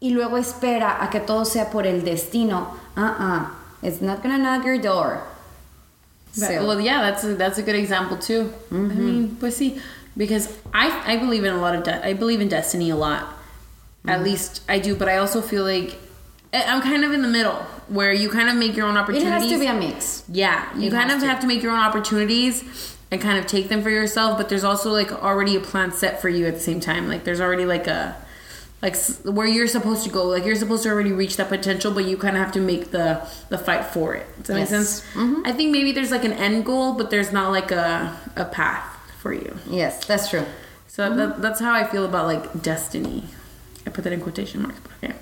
y luego espera a que todo sea por el destino, uh-uh, it's not gonna knock your door. That- So- well, yeah, that's a, that's a good example too. I mm-hmm. mean, pues sí, because I I believe in a lot of de- I believe in destiny a lot. At mm-hmm. least I do, but I also feel like I- I'm kind of in the middle where you kind of make your own opportunities. It has to be a mix. Yeah, you It kind of to. have to make your own opportunities and kind of take them for yourself. But there's also like already a plan set for you at the same time. Like there's already like a like where you're supposed to go. Like you're supposed to already reach that potential, but you kind of have to make the the fight for it. Does that make Yes. Mm-hmm. sense? I think maybe there's like an end goal, but there's not like a a path for you. Yes, that's true. So that, that's how I feel about like destiny. I put that in quotation marks. but Okay.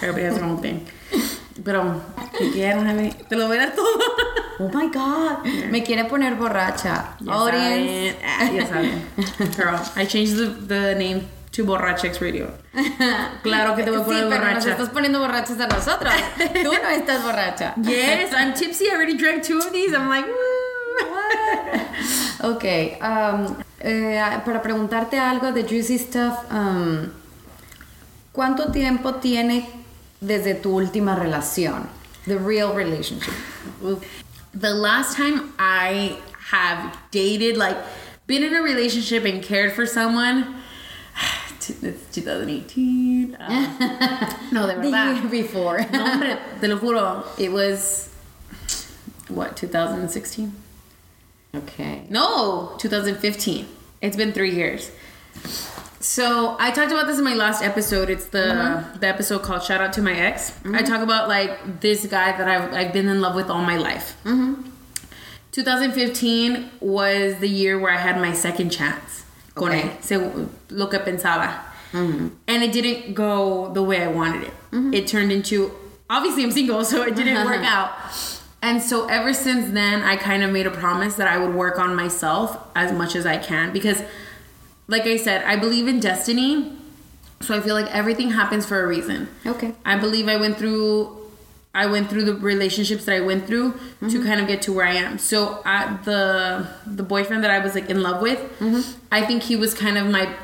Everybody has their own thing. <laughs> Pero, ¿qué quieren, Javi? Te lo voy a dar todo. Oh my god, me quiere poner borracha. Ya Audience. Ah, ya saben. Girl, I changed the, the name to Borrachex Radio. <laughs> Claro que te voy a Sí, poner pero nos borracha. estás poniendo borrachos a nosotros. Tú no estás borracha. Yes, I'm tipsy. I already drank two of these. I'm like, woo. Ok, um, eh, para preguntarte algo de Juicy Stuff, um, ¿cuánto tiempo tiene desde tu última relación? The real relationship. The last time I have dated, like, been in a relationship and cared for someone, it's 2018. Uh, um, <laughs> no, de The verdad. year before. No, hombre, <laughs> te lo juro. It was, what, 2016? okay. No, 2015. It's been three years. So I talked about this in my last episode. It's the mm-hmm. the episode called "Shout Out to My Ex." I mm-hmm. talk about like this guy that I've I've been in love with all my life. Mm-hmm. 2015 was the year where I had my second chance. Con Okay. él. Lo que pensaba. Mm-hmm. And it didn't go the way I wanted it. Mm-hmm. It turned into obviously I'm single, <laughs> so it didn't work <laughs> out. And so ever since then, I kind of made a promise that I would work on myself as much as I can because, like I said, I believe in destiny. So I feel like everything happens for a reason. Okay. I believe I went through I went through the relationships that I went through to mm-hmm. kind of get to where I am. So I, the the boyfriend that I was like in love with, mm-hmm. I think he was kind of my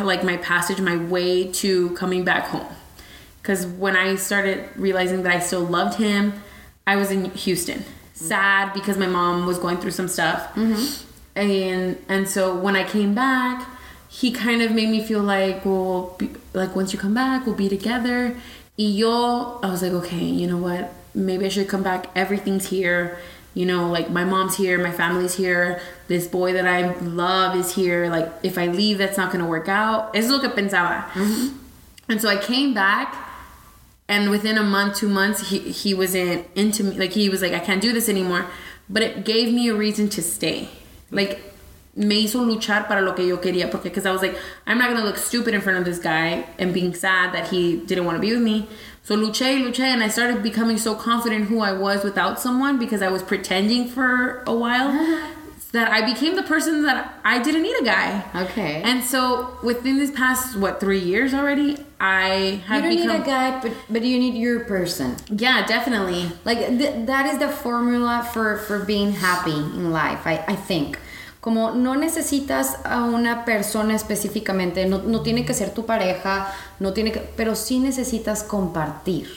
like my passage, my way to coming back home. Because when I started realizing that I still loved him, I was in Houston, sad because my mom was going through some stuff, mm-hmm. and and so when I came back, he kind of made me feel like, well, be, like once you come back, we'll be together. Y yo, I was like, okay, you know what? Maybe I should come back. Everything's here. You know, like my mom's here, my family's here. This boy that I love is here. Like if I leave, that's not gonna work out. Es lo que pensaba. Mm-hmm. And so I came back, and within a month, two months, he he was in into me. Like he was like, I can't do this anymore. But it gave me a reason to stay. Like me hizo luchar para lo que yo quería porque because I was like I'm not gonna look stupid in front of this guy and being sad that he didn't want to be with me so luché luché and I started becoming so confident who I was without someone because I was pretending for a while uh-huh. that I became the person that I didn't need a guy Okay. and so within this past what three years already I have you don't become need a guy, but but you need your person. yeah definitely Like th- that is the formula for for being happy in life. I I think. Como no necesitas a una persona específicamente, no, no tiene que ser tu pareja, no tiene que, pero sí necesitas compartir.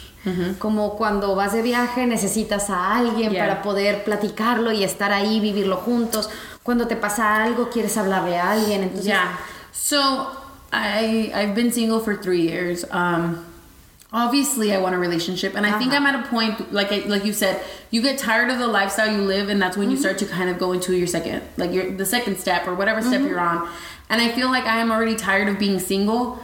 Como cuando vas de viaje necesitas a alguien Yeah. para poder platicarlo y estar ahí, vivirlo juntos. Cuando te pasa algo quieres hablarle a alguien, entonces Yeah. So I I've been single for three years. Um, obviously, I want a relationship, and I think Uh-huh. I'm at a point like I, like you said, you get tired of the lifestyle you live, and that's when you start to kind of go into your second like your the second step or whatever step you're on. And I feel like I am already tired of being single,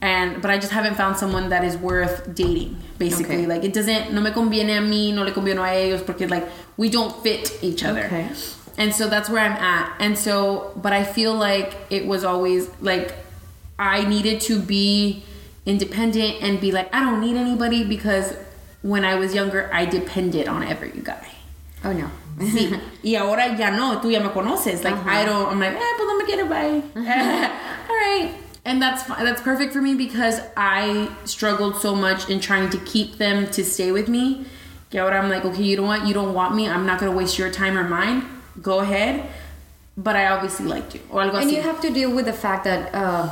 and but I just haven't found someone that is worth dating. Basically, Okay. like it doesn't no me conviene a mí, no le conviene a ellos, porque like we don't fit each other. Okay. And so that's where I'm at. And so, but I feel like it was always like I needed to be independent and be like, I don't need anybody because when I was younger, I depended on every guy. Oh no. Sí. <laughs> y ahora ya no, tú ya me conoces. Like I don't. I'm like, eh, pues no me quiero, bye. <laughs> All right. And that's that's perfect for me because I struggled so much in trying to keep them to stay with me. Que ahora I'm like, okay, you know what? You don't want me. I'm not gonna waste your time or mine. Go ahead. But I obviously liked you. O algo And así. you have to deal with the fact that uh,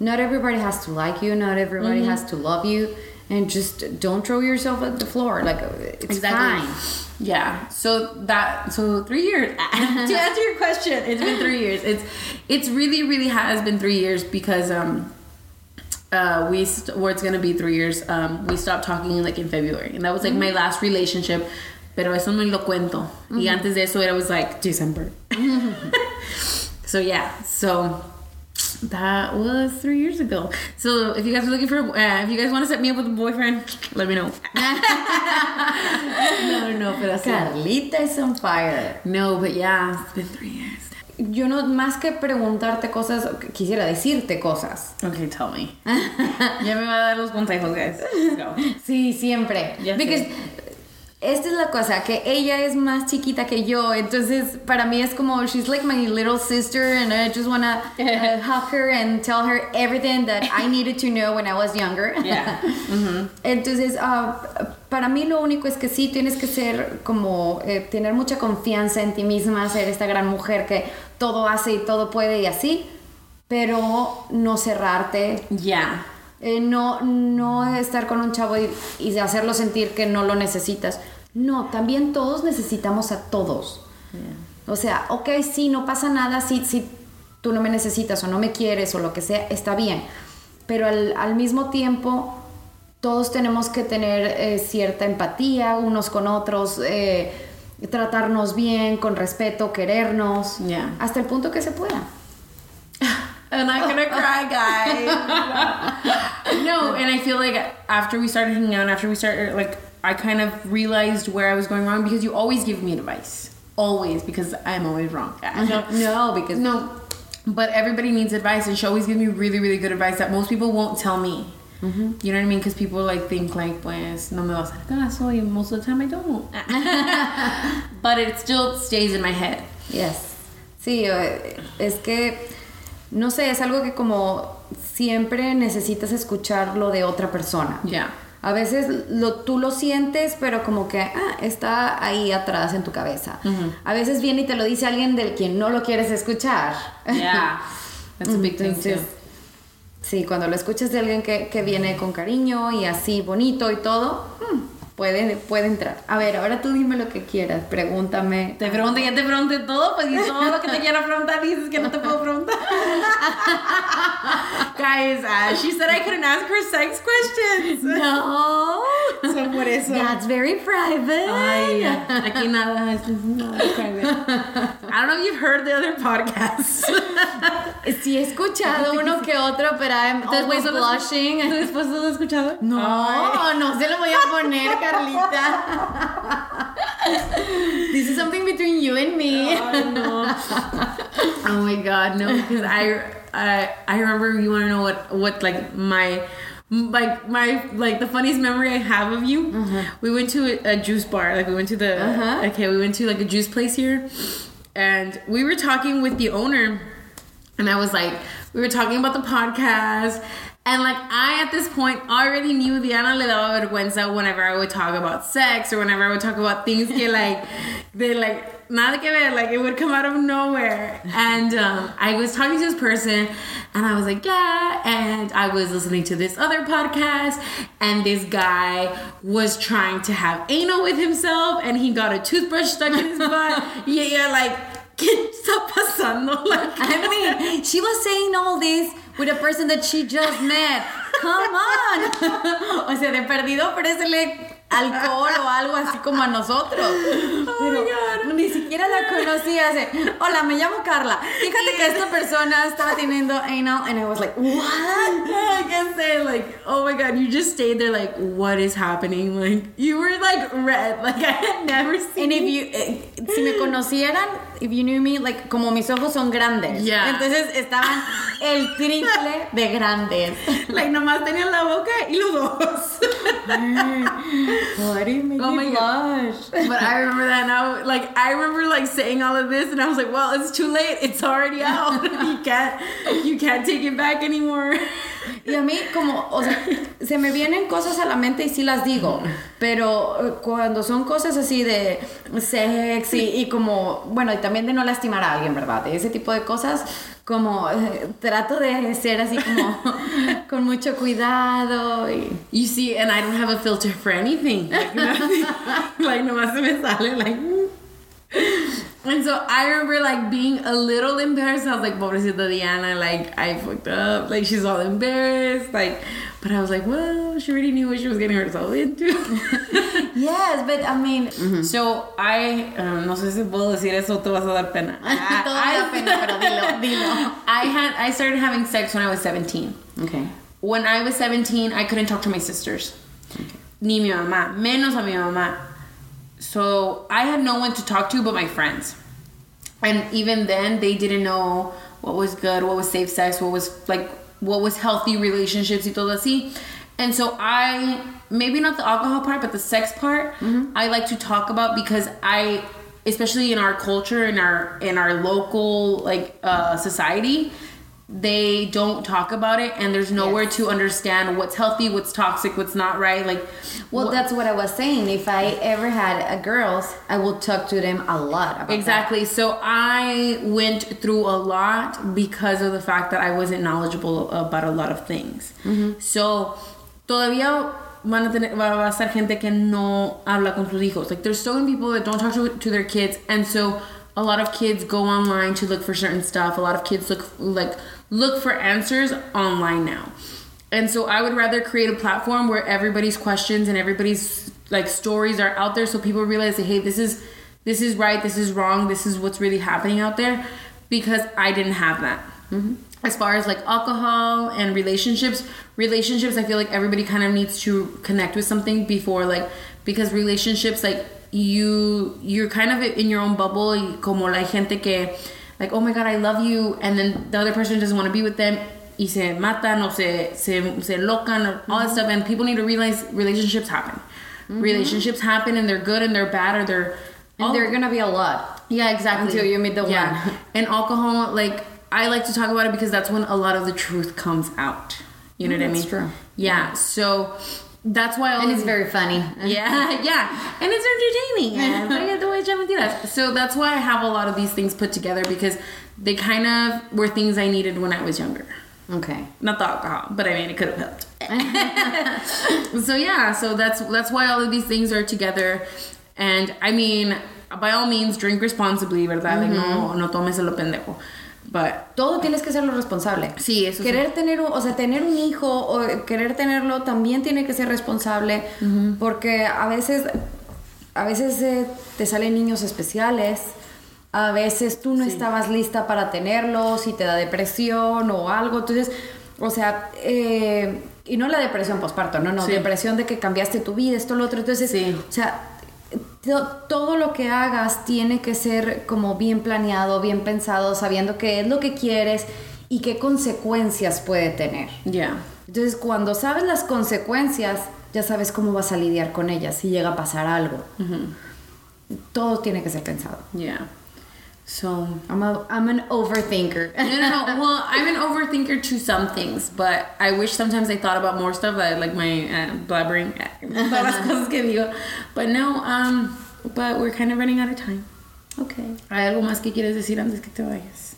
not everybody has to like you, not everybody Mm-hmm. has to love you, and just don't throw yourself at the floor. Like uh, it's fine. Yeah. So that so three years. <laughs> to answer your question, it's been three years. It's it's really really has been three years because um uh we st- it's gonna be three years. Um we stopped talking like in February and that was like my last relationship. Pero eso no lo cuento. Y antes de eso it was like December. <laughs> <laughs> so yeah. So that was three years ago. So if you guys are looking for, uh, if you guys want to set me up with a boyfriend, <laughs> let me know. <laughs> no, no, pero. Carlita is on fire. No, but yeah, it's been three years. Yo no, más que preguntarte cosas, quisiera decirte cosas. Okay, tell me. <laughs> ya me va a dar los consejos, guys. Let's go. Sí, siempre. Ya sé. Because esta es la cosa, que ella es más chiquita que yo, entonces para mí es como, she's like my little sister and I just wanna <laughs> uh, hug her and tell her everything that I <laughs> needed to know when I was younger. Yeah. <laughs> Entonces, ah, para mí lo único es que sí tienes que ser como, eh, tener mucha confianza en ti misma, ser esta gran mujer que todo hace y todo puede y así, pero no cerrarte, Yeah. eh, no, no estar con un chavo y, y hacerlo sentir que no lo necesitas. No, también todos necesitamos a todos. O sea, ok, sí, no pasa nada si, si tú no me necesitas o no me quieres o lo que sea, está bien. Pero al, al mismo tiempo, todos tenemos que tener eh, cierta empatía unos con otros, eh, tratarnos bien, con respeto, querernos, Yeah. hasta el punto que se pueda. <laughs> I'm not gonna cry, guys. no, and I feel like after we started hanging out, after we started, like, I kind of realized where I was going wrong because you always give me advice. Always, because I'm always wrong. No, No, because no, but everybody needs advice, and she always gives me really, really good advice that most people won't tell me. Mm-hmm. You know what I mean? Because people like think like, pues, no me vas a caso, y most of the time I don't. <laughs> but it still stays in my head. Yes. Sí, es que, no sé, es algo que como siempre necesitas escucharlo de otra persona. Yeah. A veces lo, tú lo sientes, pero como que ah, está ahí atrás en tu cabeza. A veces viene y te lo dice alguien del quien no lo quieres escuchar. Yeah. <laughs> That's a big thing Entonces, too. sí, cuando lo escuchas de alguien que, que viene con cariño y así bonito y todo, mm, puede, puede entrar. A ver, ahora tú dime lo que quieras, pregúntame. Te pregunto, ya te pregunté todo, pues y todo lo que te quiero preguntar dices que no te puedo preguntar. <laughs> Guys, uh, she said I couldn't ask her sex questions. No. So por eso. That's very private. Ay, aquí nada, es nada private. I don't know if you've heard the other podcasts. <laughs> Sí he escuchado uno que otro, pero I'm always esposo lo- blushing. ¿Tu esposo lo has escuchado? No, no se lo voy a poner, <laughs> Carlita. This is something between you and me. Ay, no. <laughs> oh my god, no, because I, I, I remember you want to know what, what like my, like my, like the funniest memory I have of you. We went to a, a juice bar, like we went to the, Uh-huh. okay, we went to like a juice place here, and we were talking with the owner, and I was like, we were talking about the podcast. And like I at this point already knew Diana le daba vergüenza whenever I would talk about sex or whenever I would talk about things que like <laughs> they like nada que ver like it would come out of nowhere. And um, I was talking to this person and I was like yeah and I was listening to this other podcast and this guy was trying to have anal with himself and he got a toothbrush stuck in his butt. <laughs> yeah, yeah, like <laughs> ¿Qué está pasando? Like I mean, she was saying all this with a person that she just met. Come on. <laughs> o sea, de perdido ofrécele alcohol o algo así como a nosotros. Pero ni siquiera la conocía. Así, Hola, me llamo Carla. Fíjate que esta persona estaba teniendo anal and I was like, what? can't say like, oh my god, you just stayed there. Like, what is happening? Like, you were like red. Like I had never seen. And if you, eh, si me conocieran, if you knew me, like, como mis ojos son grandes. Yeah. Entonces estaban el triple de grandes. like nomás tenía la boca y los ojos. <laughs> Why do you make Oh me blush? but I remember that now. Like I remember like saying all of this, and I was like, well, it's too late. It's already out. <laughs> you can't, you can't take it back anymore. Y a mí como, o sea, se me vienen cosas a la mente y sí las digo, pero eh, cuando son cosas así de sexy y como, bueno, y también de no lastimar a alguien, ¿verdad? De ese tipo de cosas, como eh, trato de ser así como <laughs> con mucho cuidado y... You see, and I don't have a filter for anything. Like, nothing. <laughs> like nomás se me sale like. And so I remember like being a little embarrassed. I was like, pobrecita Diana, like I fucked up. Like she's all embarrassed. Like, but I was like, well, she already knew what she was getting herself into. <laughs> Yes, but I mean... so I, um, no sé si puedo decir eso, te vas a dar pena. Todo me da pena, pero dilo, <laughs> dilo. I had, I started having sex when I was 17. Okay. When I was 17, I couldn't talk to my sisters. Ni mi mamá, menos a mi mamá. So I had no one to talk to but my friends. And even then, they didn't know what was good, what was safe sex, what was like, what was healthy relationships y todo así. And so I, maybe not the alcohol part, but the sex part, I like to talk about because I, especially in our culture, in our in our local like uh, society, they don't talk about it, and there's nowhere Yes. to understand what's healthy, what's toxic, what's not right. Like, Well, what- that's what I was saying. If I ever had a girls, I will talk to them a lot about that. Exactly. So I went through a lot because of the fact that I wasn't knowledgeable about a lot of things. Mm-hmm. So todavía van a tener, va va a estar gente que no habla con sus hijos. Like there's so many people that don't talk to, to their kids, and so a lot of kids go online to look for certain stuff. A lot of kids look like look for answers online now. And so I would rather create a platform where everybody's questions and everybody's like stories are out there so people realize that hey, this is this is right, this is wrong, this is what's really happening out there because I didn't have that. Mm-hmm. As far as like alcohol and relationships, relationships I feel like everybody kind of needs to connect with something before like because relationships like you you're kind of in your own bubble como la gente que like oh my god I love you and then the other person doesn't want to be with them y se matan o se se, se locan or all that stuff and people need to realize relationships happen relationships happen and they're good and they're bad or they're And all- they're gonna be a lot. yeah, exactly. Until you meet the yeah. one. <laughs> And alcohol, like I like to talk about it because that's when a lot of the truth comes out. You know Mm, what I mean? that's true. Yeah. So that's why all And it's very funny. <laughs> yeah, yeah, and it's entertaining. <laughs> and voy a echar mentiras. So that's why I have a lot of these things put together because they kind of were things I needed when I was younger. Okay. Not the alcohol, but I mean it could have helped. <laughs> so yeah, so that's that's why all of these things are together. And I mean, by all means, drink responsibly, ¿verdad? Like, no, mm-hmm. no tomes lo pendejo. But Todo tienes que serlo responsable. Sí, eso sí. Querer tener un, o sea, tener un hijo o querer tenerlo también tiene que ser responsable porque a veces a veces eh, te salen niños especiales. A veces tú no estabas lista para tenerlos y te da depresión o algo. Entonces, o sea, eh, y no la depresión posparto, no, no, Sí. depresión de que cambiaste tu vida, esto, lo otro. Entonces, Sí. o sea, todo lo que hagas tiene que ser como bien planeado, bien pensado, sabiendo qué es lo que quieres y qué consecuencias puede tener. yeah. Entonces, cuando sabes las consecuencias, ya sabes cómo vas a lidiar con ellas si llega a pasar algo. Todo tiene que ser pensado. Yeah. So I'm, a, I'm an overthinker. no, no, no. <laughs> Well, I'm an overthinker to some things, but I wish sometimes I thought about more stuff, like, like my uh, blabbering, todas <laughs> <laughs> las cosas. But no, um, but we're kind of running out of time. okay. ¿Hay algo más que quieres decir antes que te vayas?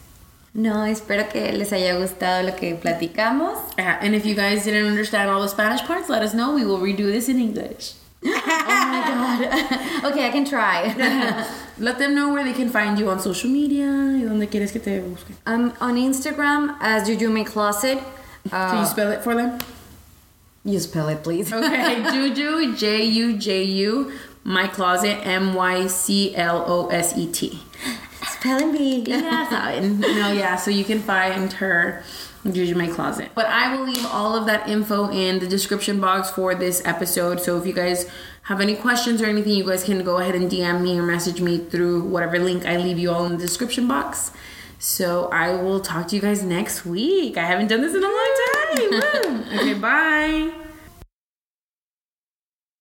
No, espero que les haya gustado lo que platicamos. Yeah, and if you guys didn't understand all the Spanish parts, let us know. We will redo this in English. Oh my god. <laughs> okay, I can try. <laughs> Let them know where they can find you on social media y donde quieres que te busquen. I'm on Instagram as Juju My Closet. Can Uh, you spell it for them? you spell it, please. Okay, <laughs> Juju, J U J U, my closet, M Y C L O S E T. Spelling bee. Yeah, saben. No, yeah, so you can find her My closet. But I will leave all of that info in the description box for this episode. So if you guys have any questions or anything, you guys can go ahead and DM me or message me through whatever link I leave you all in the description box. So I will talk to you guys next week. I haven't done this in a long time. <laughs> Okay, bye.